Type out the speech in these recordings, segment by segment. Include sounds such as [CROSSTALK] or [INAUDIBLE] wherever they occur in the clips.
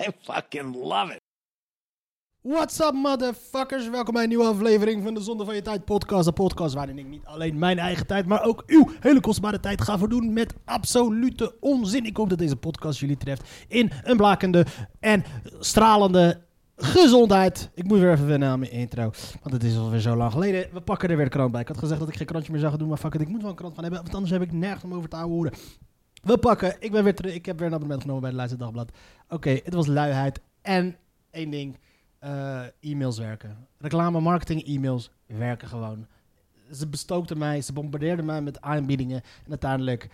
I fucking love it. What's up, motherfuckers? Welkom bij een nieuwe aflevering van de Zonde van Je Tijd podcast. Een podcast waarin ik niet alleen mijn eigen tijd, maar ook uw hele kostbare tijd ga verdoen met absolute onzin. Ik hoop dat deze podcast jullie treft in een blakende en stralende gezondheid. Ik moet weer even wennen aan mijn intro, want het is alweer zo lang geleden. We pakken er weer de krant bij. Ik had gezegd dat ik geen krantje meer zou gaan doen, maar fuck it, ik moet wel een krant van hebben, want anders heb ik nergens om over te houden. We pakken, ik ben weer terug, ik heb weer een abonnement genomen bij het Leidse Dagblad. Oké, het was luiheid en één ding, eh, e-mails werken. Reclame, marketing, e-mails werken gewoon. Ze bestookten mij, ze bombardeerden mij met aanbiedingen. En uiteindelijk,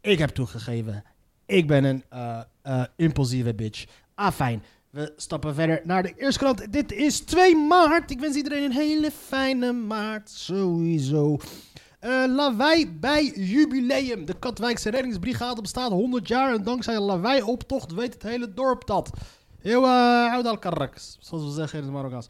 ik heb toegegeven, ik ben een eh, eh, impulsieve bitch. Ah, fijn. We stappen verder naar de eerste krant. Dit is 2 maart. Ik wens iedereen een hele fijne maart. Sowieso. Eh Lawaai bij jubileum. De Katwijkse reddingsbrigade bestaat 100 jaar. En dankzij een lawaai-optocht weet het hele dorp dat. Heel uh, oud al karraks, zoals we zeggen in het Marokkaans.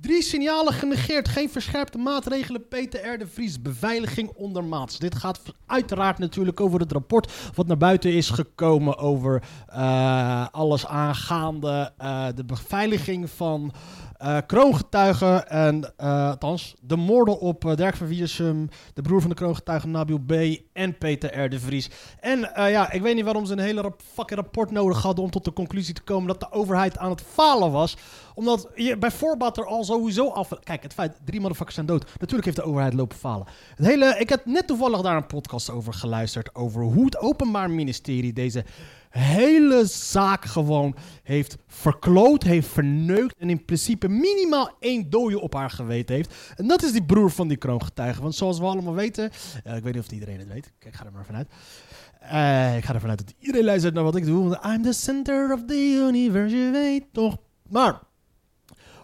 Drie signalen genegeerd. Geen verscherpte maatregelen. Peter R. de Vries. Beveiliging ondermaats. Dit gaat uiteraard natuurlijk over het rapport wat naar buiten is gekomen over eh, alles aangaande eh, de beveiliging van eh, kroongetuigen en uh, althans de moorden op uh, Dirk van Wiersum, de broer van de kroongetuige Nabil B. en Peter R. de Vries. En ja, ik weet niet waarom ze een hele rap fucking rapport nodig hadden om tot de conclusie te komen dat de overheid aan het falen was. Omdat je bij voorbaat er al sowieso af... Kijk, het feit, drie motherfuckers zijn dood. Natuurlijk heeft de overheid lopen falen. Het hele, ik heb net toevallig daar een podcast over geluisterd, over hoe het Openbaar Ministerie deze hele zaak gewoon heeft verkloot, heeft verneukt en in principe minimaal één dode op haar geweten heeft. En dat is die broer van die kroongetuige. Want zoals we allemaal weten, uh, ik weet niet of iedereen het weet, ik ga er maar vanuit. Uh, ik ga ervan uit dat iedereen luistert naar wat ik doe, want I'm the center of the universe, je weet toch. Maar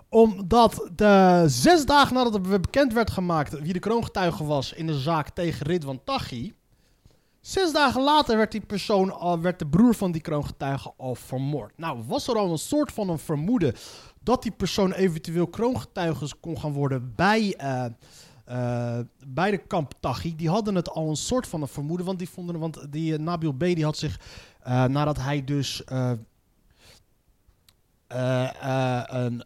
omdat de zes dagen nadat het bekend werd gemaakt wie de kroongetuige was in de zaak tegen Ridwan Taghi, Zes dagen later werd die persoon al, werd de broer van die kroongetuige al vermoord. Nou, was er al een soort van een vermoeden dat die persoon eventueel kroongetuige kon gaan worden bij, uh, uh, bij de kamp Taghi. Die hadden het al een soort van een vermoeden, want die vonden, want die uh, Nabil B. die had zich nadat hij dus een,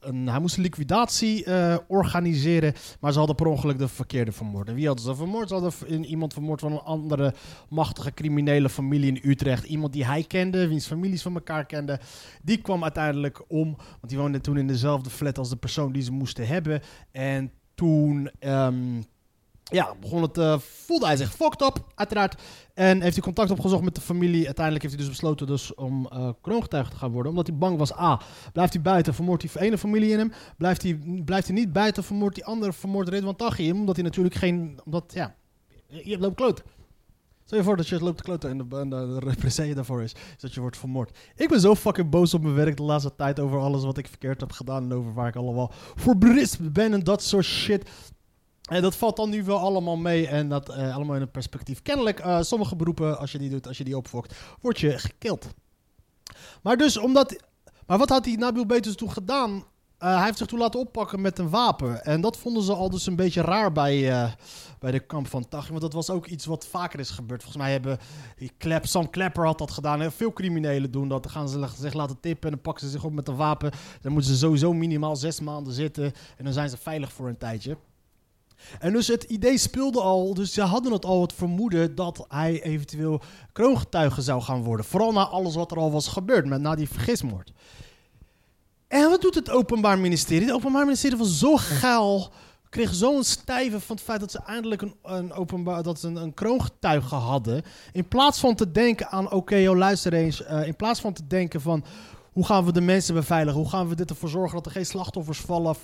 een, hij moest een liquidatie organiseren, maar ze hadden per ongeluk de verkeerde vermoord. En wie hadden ze vermoord? Ze hadden iemand vermoord van een andere machtige criminele familie in Utrecht. Iemand die hij kende, wiens families van elkaar kenden. Die kwam uiteindelijk om, want die woonde toen in dezelfde flat als de persoon die ze moesten hebben. En toen... Um, ja, begon het, uh, voelde hij zich fucked up, uiteraard. En heeft hij contact opgezocht met de familie. Uiteindelijk heeft hij dus besloten dus om uh, kroongetuige te gaan worden. Omdat hij bang was, A, blijft hij buiten, vermoordt die ene familie in hem. Blijft hij, blijft hij niet buiten, vermoordt die andere, vermoordt Ridwan Taghi hem. Omdat hij natuurlijk geen, omdat, ja, je loopt kloot. Stel je voor dat je loopt te kloten en de, en de repressie daarvoor is, is dat je wordt vermoord. Ik ben zo fucking boos op mijn werk de laatste tijd over alles wat ik verkeerd heb gedaan en over waar ik allemaal voor ben en dat soort shit. En dat valt dan nu wel allemaal mee en dat uh, allemaal in een perspectief. Kennelijk, uh, sommige beroepen, als je die doet, als je die opfokt, word je gekild. Maar dus, omdat... Maar wat had die Nabil Betus toen gedaan? Hij heeft zich toen laten oppakken met een wapen. En dat vonden ze al dus een beetje raar bij, bij de kamp van Taghi. Want dat was ook iets wat vaker is gebeurd. Volgens mij hebben... Klep, Sam Klepper had dat gedaan. Heel veel criminelen doen dat. Dan gaan ze zich laten tippen en dan pakken ze zich op met een wapen. Dan moeten ze sowieso minimaal zes maanden zitten. En dan zijn ze veilig voor een tijdje. En dus het idee speelde al, dus ze hadden het al het vermoeden dat hij eventueel kroongetuige zou gaan worden. Vooral na alles wat er al was gebeurd, met na die vergismoord. En wat doet het Openbaar Ministerie? Het Openbaar Ministerie was zo geil, kreeg zo'n stijve van het feit dat ze eindelijk een, een, openbaar, dat ze een, een kroongetuige hadden. In plaats van te denken aan, oké, okay, joh, luister eens. Uh, in plaats van te denken van, hoe gaan we de mensen beveiligen? Hoe gaan we dit ervoor zorgen dat er geen slachtoffers vallen?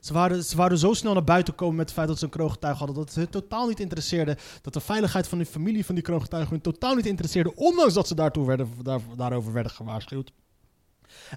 Ze, waren, ze waren zo snel naar buiten komen met het feit dat ze een kroongetuige hadden. Dat het hun totaal niet interesseerde. Dat de veiligheid van de familie van die kroongetuigen hun totaal niet interesseerde. Ondanks dat ze daartoe werden, daar, daarover werden gewaarschuwd.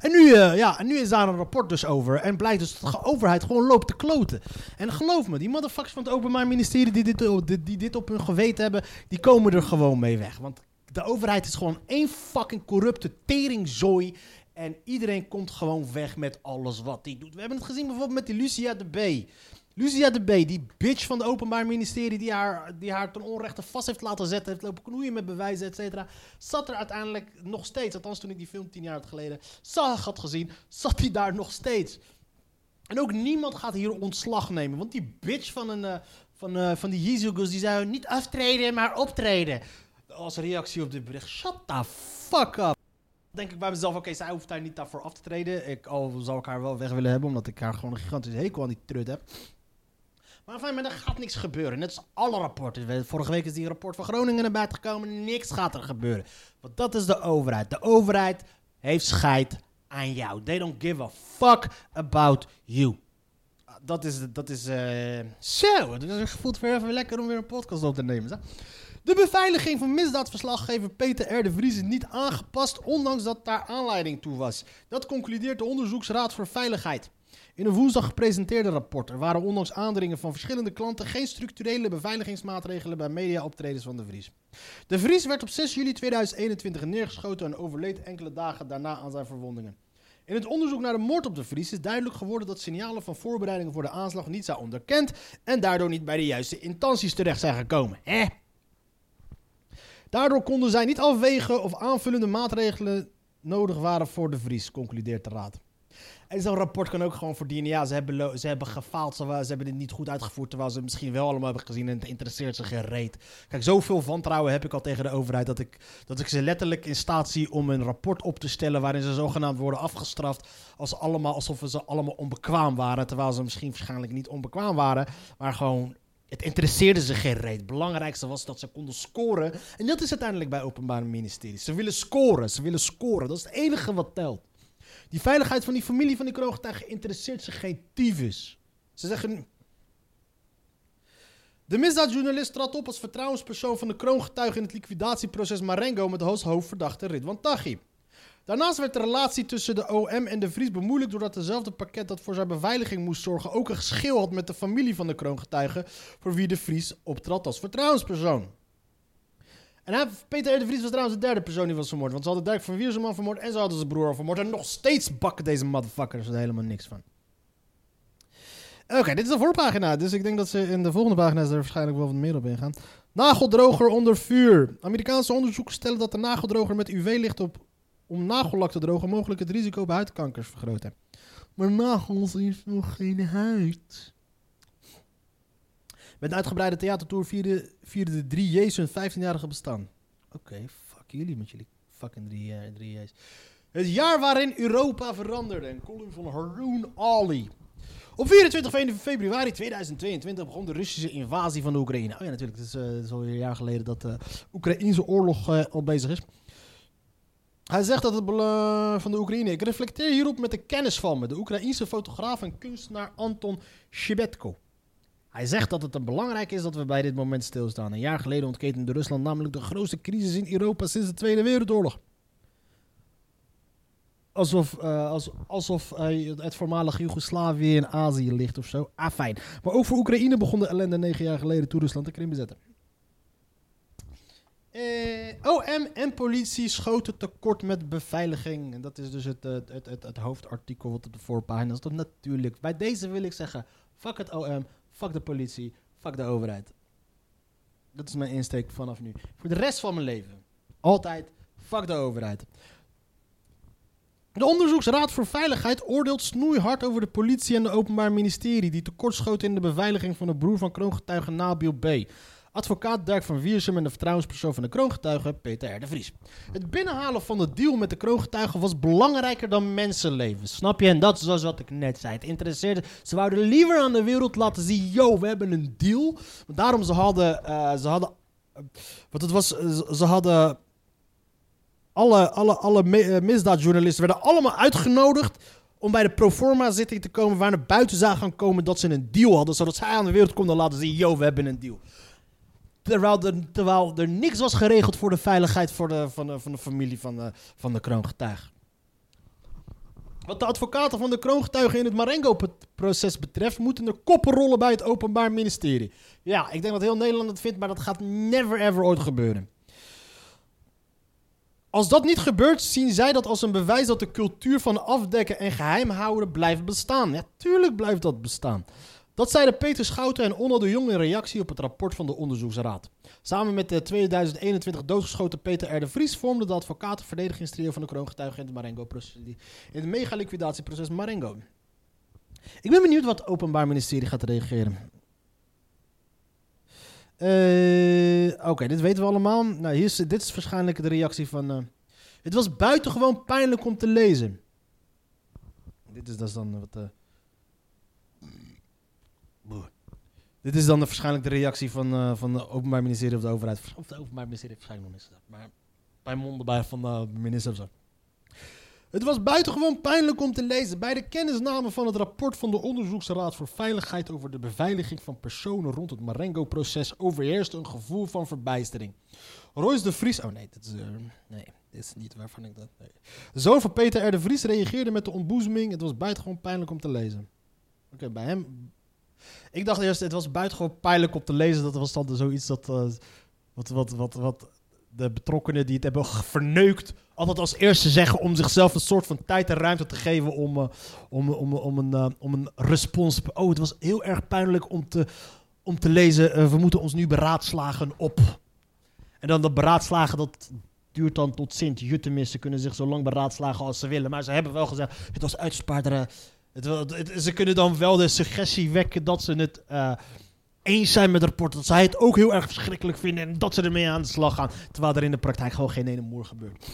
En nu, eh, ja, en nu is daar een rapport dus over. En blijkt dus dat de overheid gewoon loopt te kloten. En geloof me, die motherfuckers van het Openbaar Ministerie die dit, die, die dit op hun geweten hebben, die komen er gewoon mee weg. Want de overheid is gewoon één fucking corrupte teringzooi. En iedereen komt gewoon weg met alles wat hij doet. We hebben het gezien bijvoorbeeld met die Lucia de B. Lucia de B, die bitch van het Openbaar Ministerie die haar, die haar ten onrechte vast heeft laten zetten, heeft lopen knoeien met bewijzen, et cetera, zat er uiteindelijk nog steeds. Althans, toen ik die film tien jaar geleden zag had gezien, zat hij daar nog steeds. En ook niemand gaat hier ontslag nemen, want die bitch van, een, uh, van, uh, van die Jezus die zei niet aftreden, maar optreden. Als reactie op dit bericht, shut the fuck up denk ik bij mezelf, oké, zij hoeft daar niet daarvoor af te treden. Ik, al zou ik haar wel weg willen hebben, omdat ik haar gewoon een gigantische hekel aan die trut heb. Maar maar er gaat niks gebeuren. Net als alle rapporten. Vorige week is die rapport van Groningen naar buiten gekomen. Niks gaat er gebeuren. Want dat is de overheid. De overheid heeft scheid aan jou. They don't give a fuck about you. Dat is, dat is, uh... zo. Het voelt weer even lekker om weer een podcast op te nemen. Zo. De beveiliging van misdaadverslaggever Peter R. de Vries is niet aangepast, ondanks dat daar aanleiding toe was. Dat concludeert de Onderzoeksraad voor Veiligheid. In een woensdag gepresenteerde rapport er waren ondanks aandringen van verschillende klanten geen structurele beveiligingsmaatregelen bij mediaoptredens van de Vries. De Vries werd op 6 juli 2021 neergeschoten en overleed enkele dagen daarna aan zijn verwondingen. In het onderzoek naar de moord op de Vries is duidelijk geworden dat signalen van voorbereidingen voor de aanslag niet zijn onderkend en daardoor niet bij de juiste instanties terecht zijn gekomen. Hè? Daardoor konden zij niet afwegen of aanvullende maatregelen nodig waren voor de Vries, concludeert de raad. En zo'n rapport kan ook gewoon verdienen. Ja, ze hebben, ze hebben gefaald, ze, ze hebben dit niet goed uitgevoerd, terwijl ze misschien wel allemaal hebben gezien en het interesseert ze geen reet. Kijk, zoveel wantrouwen heb ik al tegen de overheid dat ik, dat ik ze letterlijk in staat zie om een rapport op te stellen waarin ze zogenaamd worden afgestraft als allemaal, alsof ze allemaal onbekwaam waren, terwijl ze misschien waarschijnlijk niet onbekwaam waren, maar gewoon het interesseerde ze geen reet. Het belangrijkste was dat ze konden scoren. En dat is uiteindelijk bij openbare ministeries. Ze willen scoren, ze willen scoren. Dat is het enige wat telt. Die veiligheid van die familie van die kroongetuigen interesseert ze geen tyfus. Ze zeggen... De misdaadjournalist trad op als vertrouwenspersoon van de kroongetuigen in het liquidatieproces Marengo met als hoofdverdachte Ridwan Taghi. Daarnaast werd de relatie tussen de OM en de Vries bemoeilijkt doordat dezelfde pakket dat voor zijn beveiliging moest zorgen ook een geschil had met de familie van de kroongetuige voor wie de Vries optrad als vertrouwenspersoon. En Peter de Vries was trouwens de derde persoon die was vermoord. Want ze hadden Dirk van Wiersman vermoord en ze hadden zijn broer al vermoord. En nog steeds bakken deze motherfuckers er helemaal niks van. Oké, dit is de voorpagina. Dus ik denk dat ze in de volgende pagina's er waarschijnlijk wel wat meer op ingaan. Nageldroger onder vuur. Amerikaanse onderzoeken stellen dat de nageldroger met UV-licht op om nagellak te drogen mogelijk het risico op huidkankers vergroten. Maar nagels is nog geen huid. Met een uitgebreide theatertour vierde, vierde de 3J's hun 15-jarige bestaan. Oké, fuck jullie met jullie fucking 3J's. Het jaar waarin Europa veranderde. Een column van Haroon Ali. Op 24 februari 2022 begon de Russische invasie van de Oekraïne. Oh ja, natuurlijk. Het is, uh, al een jaar geleden dat de Oekraïnse oorlog uh, al bezig is. Hij zegt dat het van de Oekraïne. Ik reflecteer hierop met de kennis van me, de Oekraïense fotograaf en kunstenaar Anton Shibetko. Hij zegt dat het belangrijk is dat we bij dit moment stilstaan. Een jaar geleden ontketende Rusland namelijk de grootste crisis in Europa sinds de Tweede Wereldoorlog. Alsof, uh, alsof uh, het voormalige Joegoslavië in Azië ligt of zo. Ah, fijn. Maar ook voor Oekraïne begon de ellende negen jaar geleden toen Rusland de Krim bezette. Eh, OM en politie schoten tekort met beveiliging. En dat is dus het, het, het, het, hoofdartikel wat op de voorpagina. Dat natuurlijk. Bij deze wil ik zeggen: fuck het OM, fuck de politie, fuck de overheid. Dat is mijn insteek vanaf nu. Voor de rest van mijn leven. Altijd fuck de overheid. De Onderzoeksraad voor Veiligheid oordeelt snoeihard over de politie en de Openbaar Ministerie... die tekortschoten in de beveiliging van de broer van kroongetuige Nabil B. Advocaat Dirk van Wiersum en de vertrouwenspersoon van de kroongetuige Peter R. de Vries. Het binnenhalen van de deal met de kroongetuigen was belangrijker dan mensenlevens. Snap je? En dat is zoals wat ik net zei. Het interesseerde. Ze wouden liever aan de wereld laten zien: yo, we hebben een deal. daarom ze hadden. Uh, ze hadden. Uh, het was. Ze hadden alle, alle, alle eh, misdaadjournalisten werden allemaal uitgenodigd om bij de proforma-zitting te komen waar naar buiten zou gaan komen dat ze een deal hadden, zodat zij aan de wereld konden laten zien, yo, we hebben een deal. Terwijl er, er niks was geregeld voor de veiligheid voor de, van, de, van de familie van de, van de kroongetuige. Wat de advocaten van de kroongetuigen in het Marengo-proces betreft, moeten er koppen rollen bij het Openbaar Ministerie. Ja, ik denk dat heel Nederland het vindt, maar dat gaat never ever ooit gebeuren. Als dat niet gebeurt, zien zij dat als een bewijs dat de cultuur van afdekken en geheim houden blijft bestaan. Ja, tuurlijk blijft dat bestaan. Dat zeiden Peter Schouten en Onno de Jong in reactie op het rapport van de onderzoeksraad. Samen met de 2021 doodgeschoten Peter R. de Vries vormde de advocaten verdedigingstrio van de kroongetuigen in het Marengo-proces. In het mega-liquidatieproces Marengo. Ik ben benieuwd wat het Openbaar Ministerie gaat reageren. Eh, Oké, dit weten we allemaal. Nou, hier is, dit is waarschijnlijk de reactie van. eh, het was buitengewoon pijnlijk om te lezen. Dit is, dat is dan wat. eh, boe. Dit is dan de, waarschijnlijk de reactie van, eh van het Openbaar Ministerie of de overheid. Of het Openbaar Ministerie waarschijnlijk nog niet. Maar bij monden bij van de minister. Het was buitengewoon pijnlijk om te lezen. Bij de kennisname van het rapport van de Onderzoeksraad voor Veiligheid over de beveiliging van personen rond het Marengo-proces overheerste een gevoel van verbijstering. Royce de Vries. Oh nee, dit is, eh, nee, dit is niet waarvan ik dat. Nee. De zoon van Peter R. de Vries reageerde met de ontboezeming. Het was buitengewoon pijnlijk om te lezen. Oké, bij hem. Ik dacht eerst, het was buitengewoon pijnlijk om te lezen. Dat was dan zoiets dat. eh, wat, wat, wat, wat de betrokkenen die het hebben verneukt. altijd als eerste zeggen om zichzelf een soort van tijd en ruimte te geven. om, eh, om, om, om, een, eh, om een respons. Oh, het was heel erg pijnlijk om te, om te lezen. we moeten ons nu beraadslagen op. En dan dat beraadslagen, dat duurt dan tot Sint-Jutemis. Ze kunnen zich zo lang beraadslagen als ze willen. Maar ze hebben wel gezegd, het was uitspaarderen. Het, het- ze kunnen dan wel de suggestie wekken dat ze het eh, eens zijn met het rapport. Dat zij het ook heel erg verschrikkelijk vinden en dat ze ermee aan de slag gaan. Terwijl er in de praktijk gewoon geen ene moer gebeurt.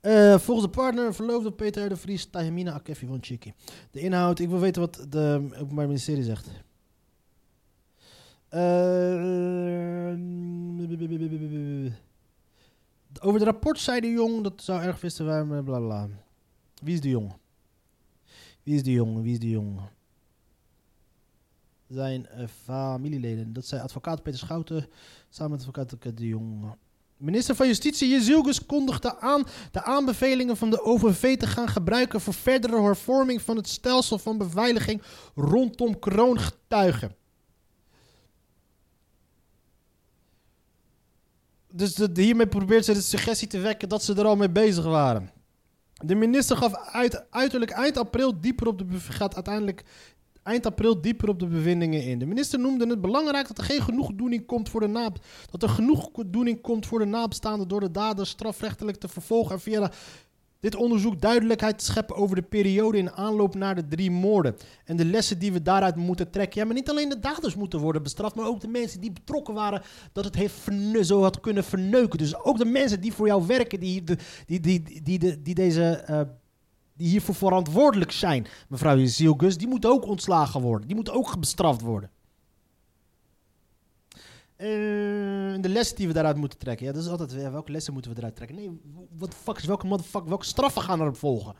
Eh, volgens de partner verloofde Peter de Vries Tahemina Akefi van Chiki. De inhoud, ik wil weten wat de Openbaar Ministerie zegt. Eh, over het rapport zei de jong, dat zou erg vissen bla bla bla. Wie is de jong? Wie is de jong? Wie is de jong? Zijn eh, familieleden. Dat zei advocaat Peter Schouten samen met advocaat de Jong. Minister van Justitie Jezilgus kondigde aan de aanbevelingen van de OVV te gaan gebruiken voor verdere hervorming van het stelsel van beveiliging rondom kroongetuigen. Dus de- hiermee probeert ze de suggestie te wekken dat ze er al mee bezig waren. De minister gaf uit, uiterlijk eind april dieper op de gaat uiteindelijk eind april dieper op de bevindingen in. De minister noemde het belangrijk dat er geen genoegdoening komt voor de naab dat er genoegdoening komt voor de nabestaanden door de dader strafrechtelijk te vervolgen en via dit onderzoek duidelijkheid te scheppen over de periode in aanloop naar de drie moorden en de lessen die we daaruit moeten trekken. Ja, maar niet alleen de daders moeten worden bestraft, maar ook de mensen die betrokken waren dat het heeft zo had kunnen verneuken. Dus ook de mensen die voor jou werken, die, die, die, die, die, deze eh, die hiervoor verantwoordelijk zijn, mevrouw Jezielgus, die moeten ook ontslagen worden. Die moeten ook bestraft worden. Eh, de lessen die we daaruit moeten trekken. Ja, dat is altijd weer, welke lessen moeten we eruit trekken? Nee, wat fuck is, welke motherfuck, welke straffen gaan erop volgen?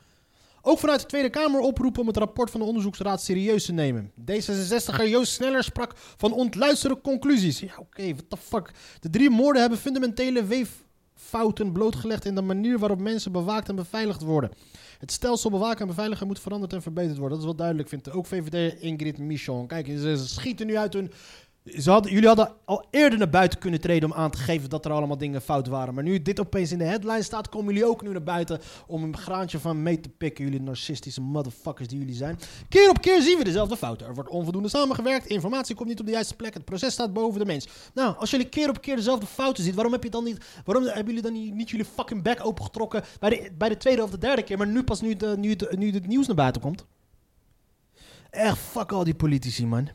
Ook vanuit de Tweede Kamer oproepen om het rapport van de onderzoeksraad serieus te nemen. D66er Joost Sneller sprak van ontluisterde conclusies. Ja, oké, what the fuck. De drie moorden hebben fundamentele weeffouten blootgelegd in de manier waarop mensen bewaakt en beveiligd worden. Het stelsel bewaken en beveiligen moet veranderd en verbeterd worden. Dat is wel duidelijk, vindt ook VVD Ingrid Michon. Kijk, ze schieten nu uit hun... Jullie hadden al eerder naar buiten kunnen treden om aan te geven dat er allemaal dingen fout waren. Maar nu dit opeens in de headline staat, komen jullie ook nu naar buiten om een graantje van mee te pikken. Jullie narcistische motherfuckers die jullie zijn. Keer op keer zien we dezelfde fouten. Er wordt onvoldoende samengewerkt, informatie komt niet op de juiste plek, het proces staat boven de mens. Nou, als jullie keer op keer dezelfde fouten ziet, waarom heb je dan niet, waarom hebben jullie dan niet, niet jullie fucking bek opengetrokken bij de, bij de tweede of de derde keer, maar nu pas nu, nu, nu het nieuws naar buiten komt? Echt, fuck al die politici, man.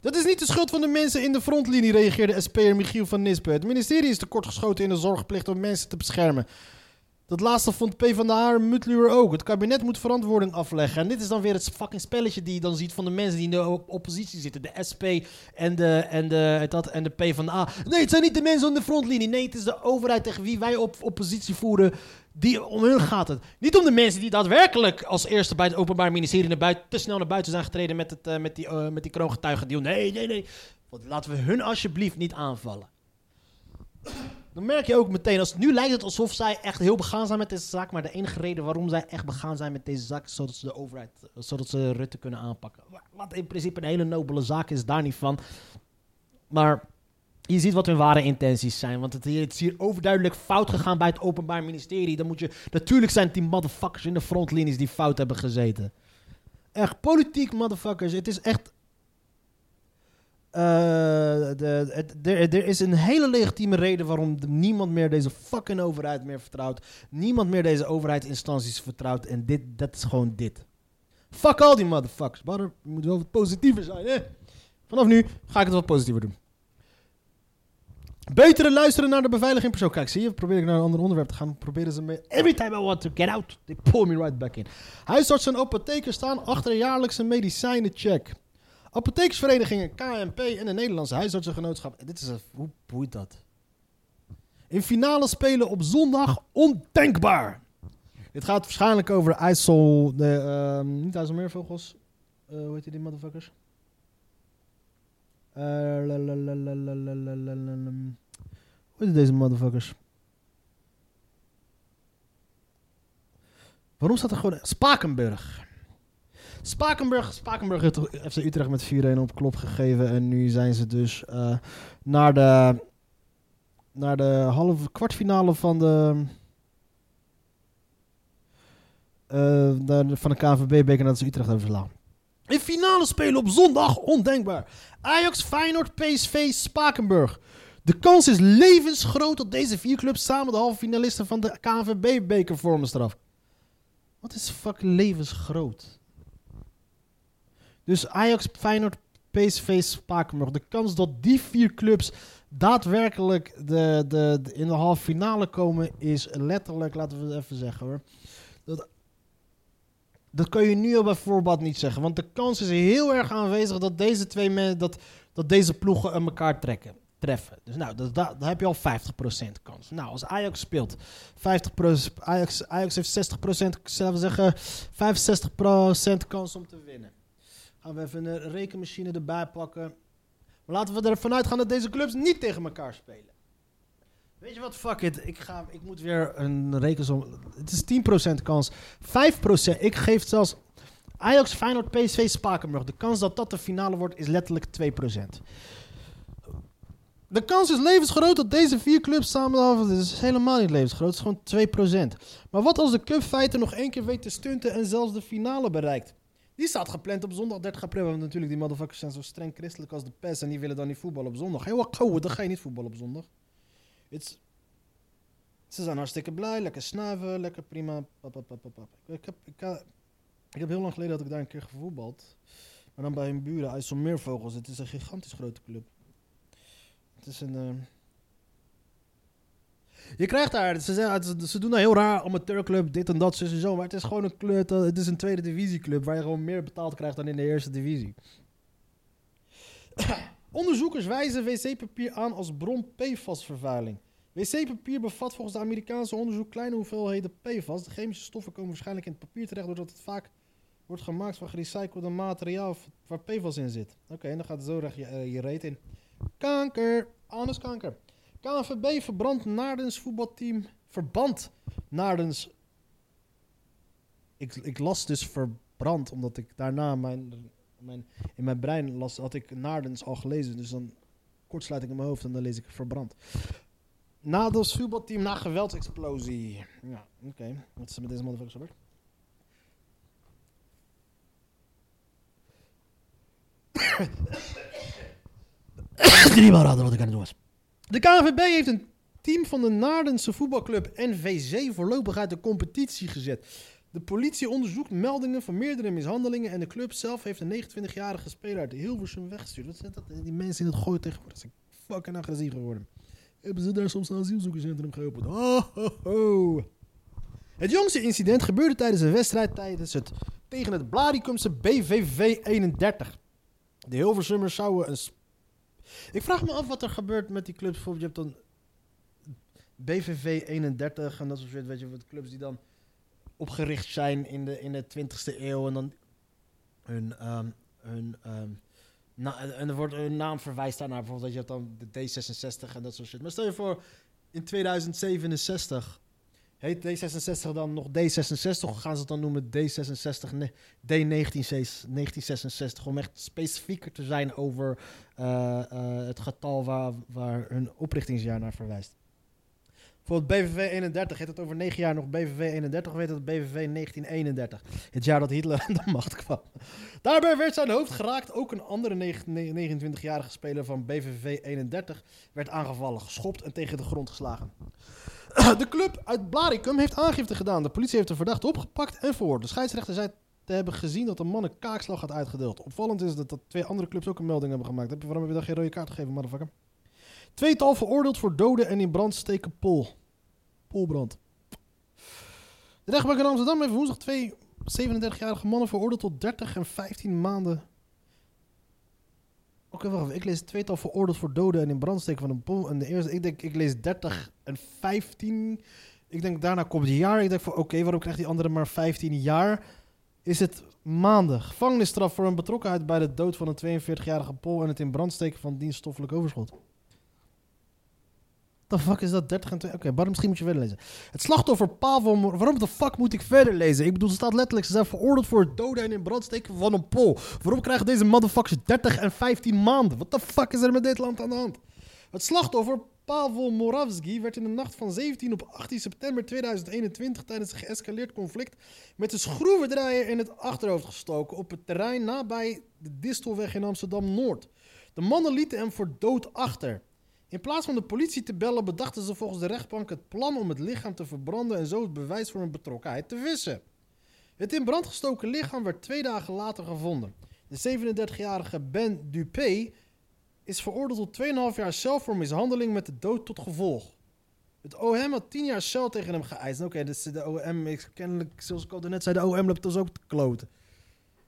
Dat is niet de schuld van de mensen in de frontlinie, reageerde SP'er Michiel van Nispen. Het ministerie is tekortgeschoten in de zorgplicht om mensen te beschermen. Dat laatste vond PvdA Mutluur ook. Het kabinet moet verantwoording afleggen. En dit is dan weer het fucking spelletje die je dan ziet van de mensen die in de op- oppositie zitten. De SP en de, en de, dat, en de PvdA. Nee, het zijn niet de mensen aan de frontlinie. Nee, het is de overheid tegen wie wij op oppositie voeren. Die, om hun gaat het. Niet om de mensen die daadwerkelijk als eerste bij het Openbaar Ministerie naar buiten, te snel naar buiten zijn getreden met, het, eh, met die, eh, met die kroongetuigendeal. Nee, nee, nee. Want laten we hun alsjeblieft niet aanvallen. Dan merk je ook meteen, als nu lijkt het alsof zij echt heel begaan zijn met deze zaak. Maar de enige reden waarom zij echt begaan zijn met deze zaak is zodat ze de overheid, zodat ze Rutte kunnen aanpakken. Wat in principe een hele nobele zaak is, daar niet van. Maar je ziet wat hun ware intenties zijn. Want het, is hier overduidelijk fout gegaan bij het Openbaar Ministerie. Dan moet je, natuurlijk zijn het die motherfuckers in de frontlinies die fout hebben gezeten. Echt, politiek motherfuckers. Het is echt eh, er, er is een hele legitieme reden waarom niemand meer deze fucking overheid meer vertrouwt. Niemand meer deze overheidsinstanties vertrouwt. En dit, dat is gewoon dit. Fuck al die motherfuckers. Maar er moet wel wat positiever zijn, hè? Vanaf nu ga ik het wat positiever doen. Betere luisteren naar de beveiliging persoon. Kijk, zie je, probeer ik naar een ander onderwerp te gaan. Proberen ze me. Every time I want to get out, they pull me right back in. Huisartsen en apothekers staan achter een jaarlijkse medicijnencheck. Apothekersverenigingen, KNP en de Nederlandse Huisartsengenootschap. Dit is een, hoe boeit dat? In finale spelen op zondag ondenkbaar. Het gaat waarschijnlijk over de IJssel... De, uh, niet IJsselmeervogels. Uh, hoe heet die motherfuckers? Uh, hoe heet deze motherfuckers? Waarom staat er gewoon... Spakenburg. Spakenburg, Spakenburg heeft FC Utrecht met 4-1 op klop gegeven. En nu zijn ze dus eh, naar de, naar de halve kwartfinale van de, de- van de KNVB-beker dat ze Utrecht hebben. In finale spelen op zondag, ondenkbaar. Ajax, Feyenoord, PSV, Spakenburg. De kans is levensgroot dat deze vier clubs samen de halve finalisten van de KNVB-beker vormen straf. Wat is fucking levensgroot? Dus Ajax, Feyenoord, PSV, Spakenburg. De kans dat die vier clubs daadwerkelijk de, de, in de halve finale komen is letterlijk, laten we het even zeggen hoor. Dat, dat kan je nu al bij voorbaat niet zeggen. Want de kans is heel erg aanwezig dat deze twee mensen, dat, dat deze ploegen aan elkaar trekken, treffen. Dus nou, dat, dat, dan heb je al 50% kans. Nou, als Ajax speelt, 50%, Ajax, Ajax heeft 60%, zullen we zeggen, 65% kans om te winnen. Gaan we even een rekenmachine erbij pakken. Maar laten we ervan uitgaan dat deze clubs niet tegen elkaar spelen. Weet je wat, fuck it. Ik, ga, ik moet weer een rekensom... Het is 10% kans. 5%. Ik geef zelfs... Ajax, Feyenoord, PSV, Spakenburg. De kans dat dat de finale wordt is letterlijk 2%. De kans is levensgroot dat deze vier clubs samen... Het is helemaal niet levensgroot. Het is gewoon 2%. Maar wat als de cupfeiten nog één keer weet te stunten en zelfs de finale bereikt? Die staat gepland op zondag 30 april. Want natuurlijk, die motherfuckers zijn zo streng christelijk als de pest. En die willen dan niet voetballen op zondag. Heel wat dan ga je niet voetballen op zondag. It's, ze zijn hartstikke blij, lekker snuiven, lekker prima. Ik, heb, ik, ik heb heel lang geleden dat ik daar een keer gevoetbald. Maar dan bij hun buren, IJsselmeervogels. Het is een gigantisch grote club. Het is een... eh, Je krijgt daar, ze, ze doen daar heel raar, amateurclub, dit en dat, zus en zo. Maar het is gewoon een club, het is een tweede divisieclub waar je gewoon meer betaald krijgt dan in de eerste divisie. [COUGHS] Onderzoekers wijzen wc-papier aan als bron PFAS-vervuiling. Wc-papier bevat volgens de Amerikaanse onderzoek kleine hoeveelheden PFAS. De chemische stoffen komen waarschijnlijk in het papier terecht doordat het vaak wordt gemaakt van gerecyclede materiaal waar PFAS in zit. Oké, en dan gaat het zo recht je, eh, je reet in. Kanker, anuskanker. KNVB verbrandt Naardens voetbalteam. Verband Naardens. Ik, ik las dus verbrand, omdat ik daarna mijn, mijn, in mijn brein las, had ik Naardens al gelezen. Dus dan kortsluit ik in mijn hoofd en dan lees ik verbrand. Nadels voetbalteam na geweldsexplosie. Ja, oké. Wat is er met deze motherfuckers gebeurd? [COUGHS] [COUGHS] Drie maal raden wat ik aan het doen was. De KNVB heeft een team van de Naardense voetbalclub NVC voorlopig uit de competitie gezet. De politie onderzoekt meldingen van meerdere mishandelingen en de club zelf heeft een 29-jarige speler uit Hilversum weggestuurd. Wat zijn dat? Die mensen in het gooien tegenwoordig zijn fucking agressief geworden. Hebben ze daar soms een asielzoekerscentrum geopend? Oh, ho, ho. Het jongste incident gebeurde tijdens een wedstrijd tijdens het, tegen het Blaricumse BVV 31. De Hilversummers zouden een... Ik vraag me af wat er gebeurt met die clubs. Bijvoorbeeld, je hebt dan BVV 31 en dat soort shit, weet je, wat clubs die dan opgericht zijn in de, in de 20e eeuw en dan hun, ehm, hun, ehm, en er wordt hun naam verwijst daarnaar, bijvoorbeeld dat je hebt dan de D66 en dat soort shit. Maar stel je voor, in 2067 heet D66 dan nog D66 of gaan ze het dan noemen D66, ne- D1966 om echt specifieker te zijn over eh, eh, het getal waar, waar hun oprichtingsjaar naar verwijst. Bijvoorbeeld BVV 31 heet het over negen jaar nog BVV 31 of heet het BVV 1931. Het jaar dat Hitler aan de macht kwam. Daarbij werd zijn hoofd geraakt. Ook een andere negen- ne- 29-jarige speler van BVV 31 werd aangevallen, geschopt en tegen de grond geslagen. De club uit Blaricum heeft aangifte gedaan. De politie heeft de verdachte opgepakt en verhoord. De scheidsrechter zei te hebben gezien dat de man een kaakslag had uitgedeeld. Opvallend is dat, twee andere clubs ook een melding hebben gemaakt. Heb je, waarom heb je dan geen rode kaart gegeven, motherfucker? Tweetal veroordeeld voor doden en in brand steken pol. Polbrand. De rechtbank in Amsterdam heeft woensdag twee 37-jarige mannen veroordeeld tot 30 en 15 maanden. Oké. Ik lees tweetal veroordeeld voor doden en in brand steken van een pol. En de eerste, ik denk, ik lees 30 en 15. Ik denk, daarna komt jaar. Ik denk van, oké, waarom krijgt die andere maar 15 jaar? Is het maanden. Gevangenisstraf voor een betrokkenheid bij de dood van een 42-jarige Pol en het in brand steken van dienststoffelijk overschot. The fuck is dat? 30 en 2? Oké, maar misschien moet je verder lezen. Het slachtoffer Pavel... Waarom de fuck moet ik verder lezen? Ik bedoel, er staat letterlijk... Ze zijn veroordeeld voor het doden en in brand steken van een pol. Waarom krijgen deze motherfuckers 30 en 15 maanden? Wat de fuck is er met dit land aan de hand? Het slachtoffer Pavel Moravsky werd in de nacht van 17 op 18 september 2021 tijdens een geëscaleerd conflict met een schroevendraaier in het achterhoofd gestoken op het terrein nabij de Distelweg in Amsterdam-Noord. De mannen lieten hem voor dood achter. In plaats van de politie te bellen bedachten ze volgens de rechtbank het plan om het lichaam te verbranden en zo het bewijs voor hun betrokkenheid te wissen. Het in brand gestoken lichaam werd twee dagen later gevonden. De 37-jarige Ben Dupé is veroordeeld tot 2,5 jaar cel voor mishandeling met de dood tot gevolg. Het OM had 10 jaar cel tegen hem geëist. Oké, de OM, is kennelijk, zoals ik al net zei, de OM loopt dus ook te kloten.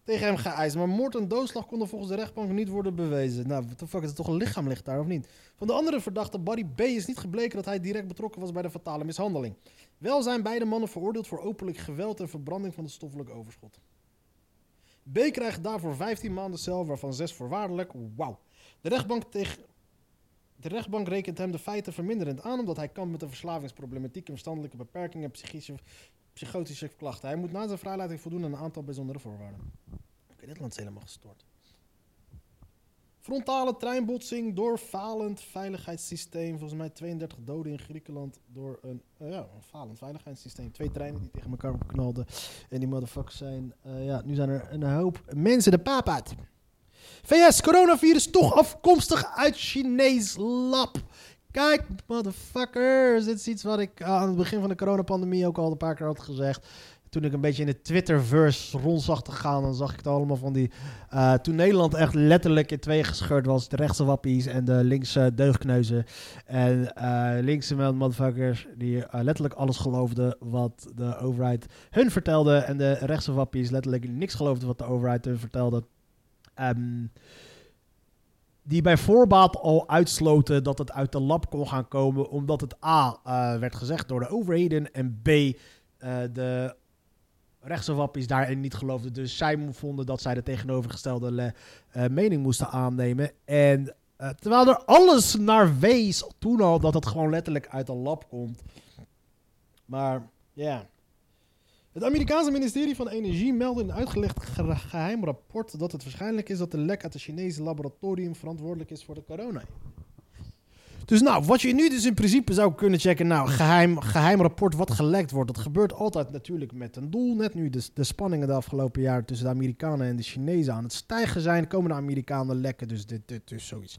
Tegen hem geëist. Maar moord en doodslag konden volgens de rechtbank niet worden bewezen. Nou, what the fuck, is het toch een lichaam ligt daar, of niet? Van de andere verdachte, Barry B., is niet gebleken dat hij direct betrokken was bij de fatale mishandeling. Wel zijn beide mannen veroordeeld voor openlijk geweld en verbranding van het stoffelijk overschot. B. krijgt daarvoor 15 maanden cel, waarvan 6 voorwaardelijk. Wauw. De rechtbank, tegen, de rechtbank rekent hem de feiten verminderend aan, omdat hij kampt met een verslavingsproblematiek verstandelijke beperkingen en psychische, psychotische klachten. Hij moet na zijn vrijlating voldoen aan een aantal bijzondere voorwaarden. Oké, dit land is helemaal gestoord. Frontale treinbotsing door falend veiligheidssysteem. Volgens mij 32 doden in Griekenland door een, eh, ja, een falend veiligheidssysteem. Twee treinen die tegen elkaar opknalden. En die motherfuckers zijn... eh, ja, nu zijn er een hoop mensen de paap uit. VS, coronavirus toch afkomstig uit Chinees lab. Kijk, motherfuckers. Dit is iets wat ik aan het begin van de coronapandemie ook al een paar keer had gezegd. Toen ik een beetje in de Twitterverse rond zag te gaan, dan zag ik het allemaal van die... eh, toen Nederland echt letterlijk in tweeën gescheurd was. De rechtse wappies en de linkse deugdkneuzen. En eh, linkse motherfuckers die eh, letterlijk alles geloofden wat de overheid hun vertelde. En de rechtse wappies letterlijk niks geloofden wat de overheid hun vertelde. Ehm, die bij voorbaat al uitsloten dat het uit de lab kon gaan komen, omdat het A eh, werd gezegd door de overheden en B eh, de rechtse wappies daarin niet geloofden. Dus zij vonden dat zij de tegenovergestelde eh, mening moesten aannemen. En terwijl er alles naar wees toen al dat het gewoon letterlijk uit een lab komt. Maar ja. Het Amerikaanse ministerie van Energie meldde in een uitgelegd ge- geheim rapport dat het waarschijnlijk is dat de lek uit het Chinese laboratorium verantwoordelijk is voor de corona. Dus nou, wat je nu dus in principe zou kunnen checken, nou, geheim, geheim rapport wat gelekt wordt. Dat gebeurt altijd natuurlijk met een doel. Net nu de, de spanningen de afgelopen jaren tussen de Amerikanen en de Chinezen aan het stijgen zijn, komen de Amerikanen lekken. Dus dit, dit is zoiets.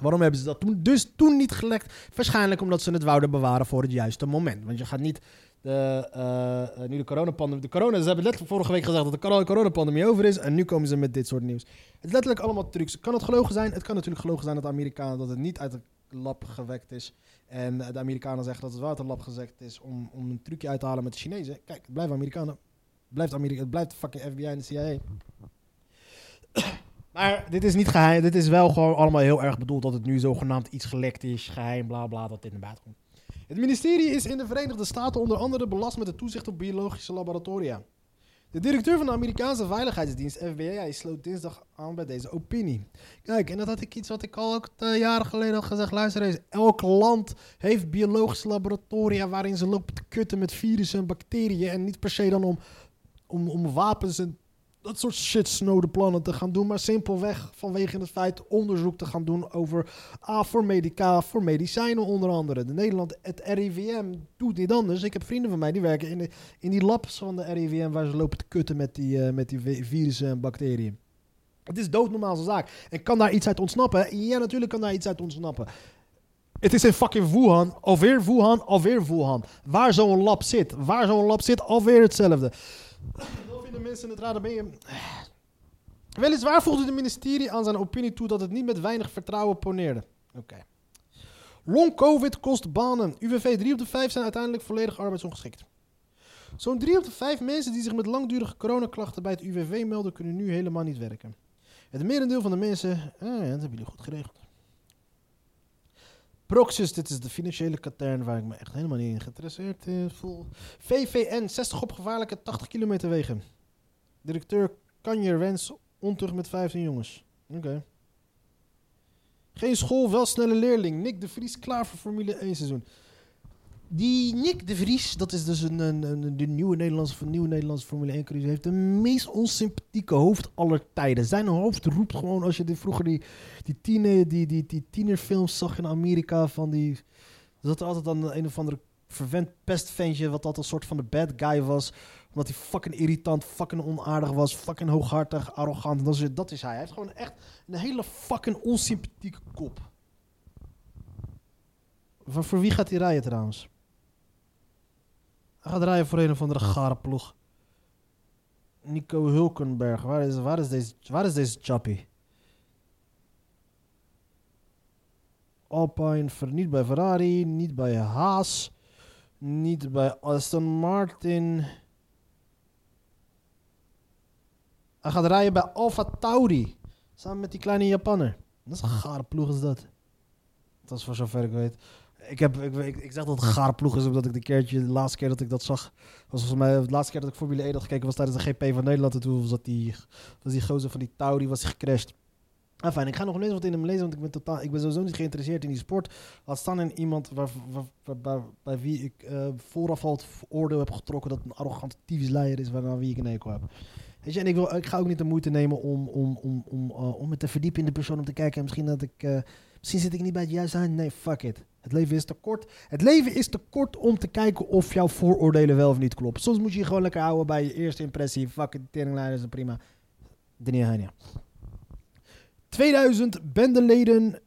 Waarom hebben ze dat toen, dus toen niet gelekt? Waarschijnlijk omdat ze het wouden bewaren voor het juiste moment. Want je gaat niet de, eh, eh, nu de coronapandemie... De corona, ze hebben letterlijk vorige week gezegd dat de coro- coronapandemie over is. En nu komen ze met dit soort nieuws. Het is letterlijk allemaal trucs. Kan het gelogen zijn? Het kan natuurlijk gelogen zijn dat de Amerikanen dat het niet uit de lab gewekt is. En eh, de Amerikanen zeggen dat het wel uit gezekt is om, om een trucje uit te halen met de Chinezen. Kijk, het blijven Amerikanen. Het blijft, Amerika, het blijft fucking FBI en de CIA. [COUGHS] Maar dit is niet geheim. Dit is wel gewoon allemaal heel erg bedoeld dat het nu zogenaamd iets gelekt is, geheim, bla bla, dat dit naar buiten komt. Het ministerie is in de Verenigde Staten onder andere belast met het toezicht op biologische laboratoria. De directeur van de Amerikaanse Veiligheidsdienst, FBI, sloot dinsdag aan bij deze opinie. Kijk, en dat had ik iets wat ik al ook eh, jaren geleden had gezegd. Luister eens, elk land heeft biologische laboratoria waarin ze lopen te kutten met virussen en bacteriën. En niet per se dan om, om, om wapens en dat soort shit snode plannen te gaan doen. Maar simpelweg vanwege het feit onderzoek te gaan doen over ah, voor medica, voor medicijnen onder andere. De Nederland, het RIVM doet niet anders. Ik heb vrienden van mij die werken in, de, in die labs van de RIVM waar ze lopen te kutten met die, eh, met die vi- virussen en bacteriën. Het is doodnormaal zo'n zaak. En kan daar iets uit ontsnappen? Ja, natuurlijk kan daar iets uit ontsnappen. Het is in fucking Wuhan. Alweer Wuhan, alweer Wuhan. Waar zo'n lab zit, waar zo'n lab zit, alweer hetzelfde. Vinden mensen het raar, dan ben je... Weliswaar voegde het ministerie aan zijn opinie toe dat het niet met weinig vertrouwen poneerde. Oké. Long COVID kost banen. UWV 3 op de 5 zijn uiteindelijk volledig arbeidsongeschikt. Zo'n 3 op de 5 mensen die zich met langdurige coronaklachten bij het UWV melden, kunnen nu helemaal niet werken. Het merendeel van de mensen... Ja, dat hebben jullie goed geregeld. Proxys, dit is de financiële katern waar ik me echt helemaal niet in geïnteresseerd eh, voel. VVN, 60 op gevaarlijke 80 kilometer wegen. Directeur Kanjer Wens, ontucht met 15 jongens. Oké. Geen school, wel snelle leerling. Nick de Vries klaar voor Formule 1 seizoen. Die Nick de Vries, dat is dus een, een, een- de nieuwe Nederlandse, nieuwe Nederlandse Formule 1 coureur, heeft de meest onsympathieke hoofd aller tijden. Zijn hoofd roept gewoon, als je die, vroeger die, die, tiener, die, die, die tienerfilms zag in Amerika, van die, zat er altijd dan een of andere verwend pestventje, wat altijd een soort van de bad guy was, omdat hij fucking irritant, fucking onaardig was, fucking hooghartig, arrogant. Dat is, dat is hij. Hij heeft gewoon echt een hele fucking onsympathieke kop. Voor, voor wie gaat hij rijden trouwens? Hij gaat rijden voor een of andere gare ploeg. Nico Hulkenberg. Waar is, waar is deze, waar is deze chappie? Alpine, niet bij Ferrari, niet bij Haas, niet bij Aston Martin. Hij gaat rijden bij Alfa Tauri. Samen met die kleine Japanner. Dat is een gare ploeg is dat. Dat is voor zover ik weet. Ik, heb, ik, ik, ik zeg dat het een gare ploeg is, omdat ik de keertje, de laatste keer dat ik dat zag, was volgens mij, de laatste keer dat ik Formule 1 had gekeken, was tijdens de GP van Nederland. En toen was, dat die, was die gozer van die Tauri, was die gecrashed. Ah, fijn, ik ga nog eens wat in hem lezen, want ik ben, totaal, ik ben sowieso niet geïnteresseerd in die sport. Laat staan in iemand waar, waar, waar- bij, bij wie ik eh, vooraf al het oordeel heb getrokken dat een arrogante tyfusleier is waarna wie ik een hekel heb. En ik, ik ga ook niet de moeite nemen om, om, om, om, eh, om me te verdiepen in de persoon, om te kijken. En misschien, dat ik, eh, misschien zit ik niet bij het juiste aan. Nee, fuck it. Het leven is te kort. Het leven is te kort om te kijken of jouw vooroordelen wel of niet kloppen. Soms moet je je gewoon lekker houden bij je eerste impressie. Fucking teringleiders en prima. Denier Heine. 2000 bendeleden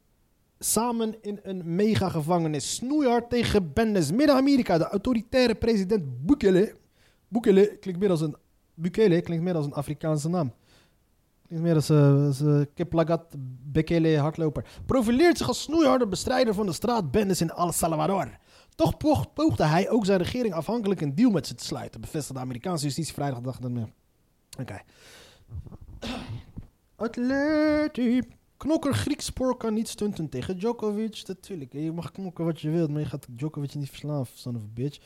samen in een megagevangenis. Snoeihard tegen bendes. Midden-Amerika. De autoritaire president Bukele. Bukele klinkt meer als een... Bukele klinkt meer als een Afrikaanse naam. Klinkt meer als, eh, als eh, Kiplagat Bekele hardloper. Profileert zich als snoeiharde bestrijder van de straatbendes in El Salvador. Toch poog- poogde hij ook zijn regering afhankelijk een deal met ze te sluiten. Bevestigde de Amerikaanse justitie vrijdag. Dag. Oké. Atleti. Knokker Griekspoor kan niet stunten tegen Djokovic. Natuurlijk, je mag knokken wat je wilt, maar je gaat Djokovic niet verslaan, son of a bitch.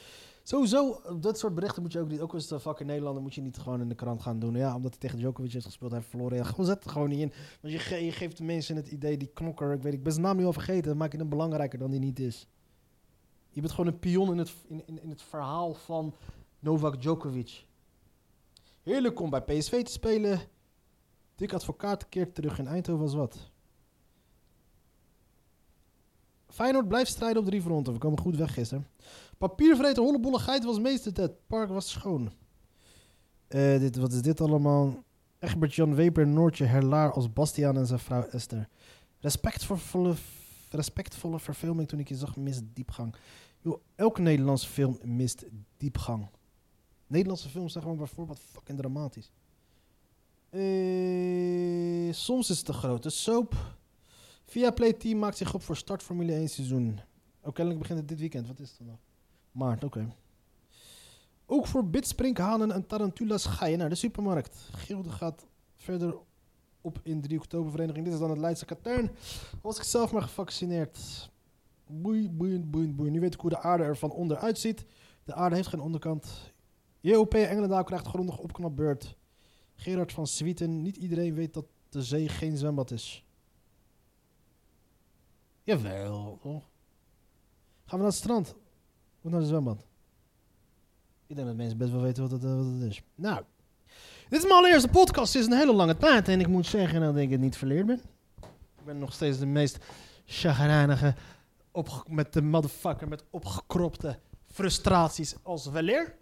Sowieso, dat soort berichten moet je ook niet, ook als de fucking Nederlander, moet je niet gewoon in de krant gaan doen. Ja, omdat hij tegen Djokovic heeft gespeeld, hij heeft verloren. Ja, [LAUGHS] zet het gewoon niet in. Want je, ge- je geeft de mensen het idee, die knokker, ik weet ik ben zijn naam nu al vergeten, dan maak je hem belangrijker dan die niet is. Je bent gewoon een pion in het, in, in, in het verhaal van Novak Djokovic. Heerlijk om bij PSV te spelen. Dick Advocaat keert terug in Eindhoven als wat. Feyenoord blijft strijden op drie fronten. We komen goed weg gisteren. Papiervreten hollebolle geit was meester Het park was schoon. Eh, dit, wat is dit allemaal? Egbert Jan Weber, Noortje Herlaar als Bastiaan en zijn vrouw Esther. Respectvolle, respectvolle verfilming toen ik je zag mist diepgang. Yo, elke Nederlandse film mist diepgang. Nederlandse films zijn gewoon bijvoorbeeld fucking dramatisch. Eh, soms is het een grote soap. Via Play Team maakt zich op voor start Formule 1 seizoen. Ook kennelijk begint het dit weekend. Wat is het dan nog? Maart, oké. Ook voor bitsprinkhanen en tarantulas ga je naar de supermarkt. Gilde gaat verder op in 3 oktober vereniging. Dit is dan het Leidse katern. Was ik zelf maar gevaccineerd. Boei, boeiend, boeiend, boeiend. Nu weet ik hoe de aarde er van onderuit ziet. De aarde heeft geen onderkant. JOP Engelendaal krijgt grondig opknapbeurt. Gerard van Swieten. Niet iedereen weet dat de zee geen zwembad is. Jawel? Gaan we naar het strand? Of naar het zwembad? Ik denk dat mensen best wel weten wat het, eh, wat het is. Nou, dit is mijn allereerste podcast. Het is een hele lange tijd. En ik moet zeggen dat ik het niet verleerd ben. Ik ben nog steeds de meest chagrijnige, met de motherfucker met opgekropte frustraties als weleer.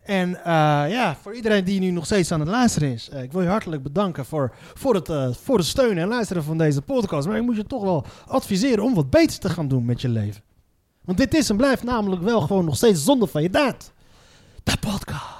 En eh, ja, voor iedereen die nu nog steeds aan het luisteren is, eh, ik wil je hartelijk bedanken voor, voor, het, voor het steunen en luisteren van deze podcast. Maar ik moet je toch wel adviseren om wat beters te gaan doen met je leven. Want dit is en blijft namelijk wel gewoon nog steeds zonde van je daad. De podcast.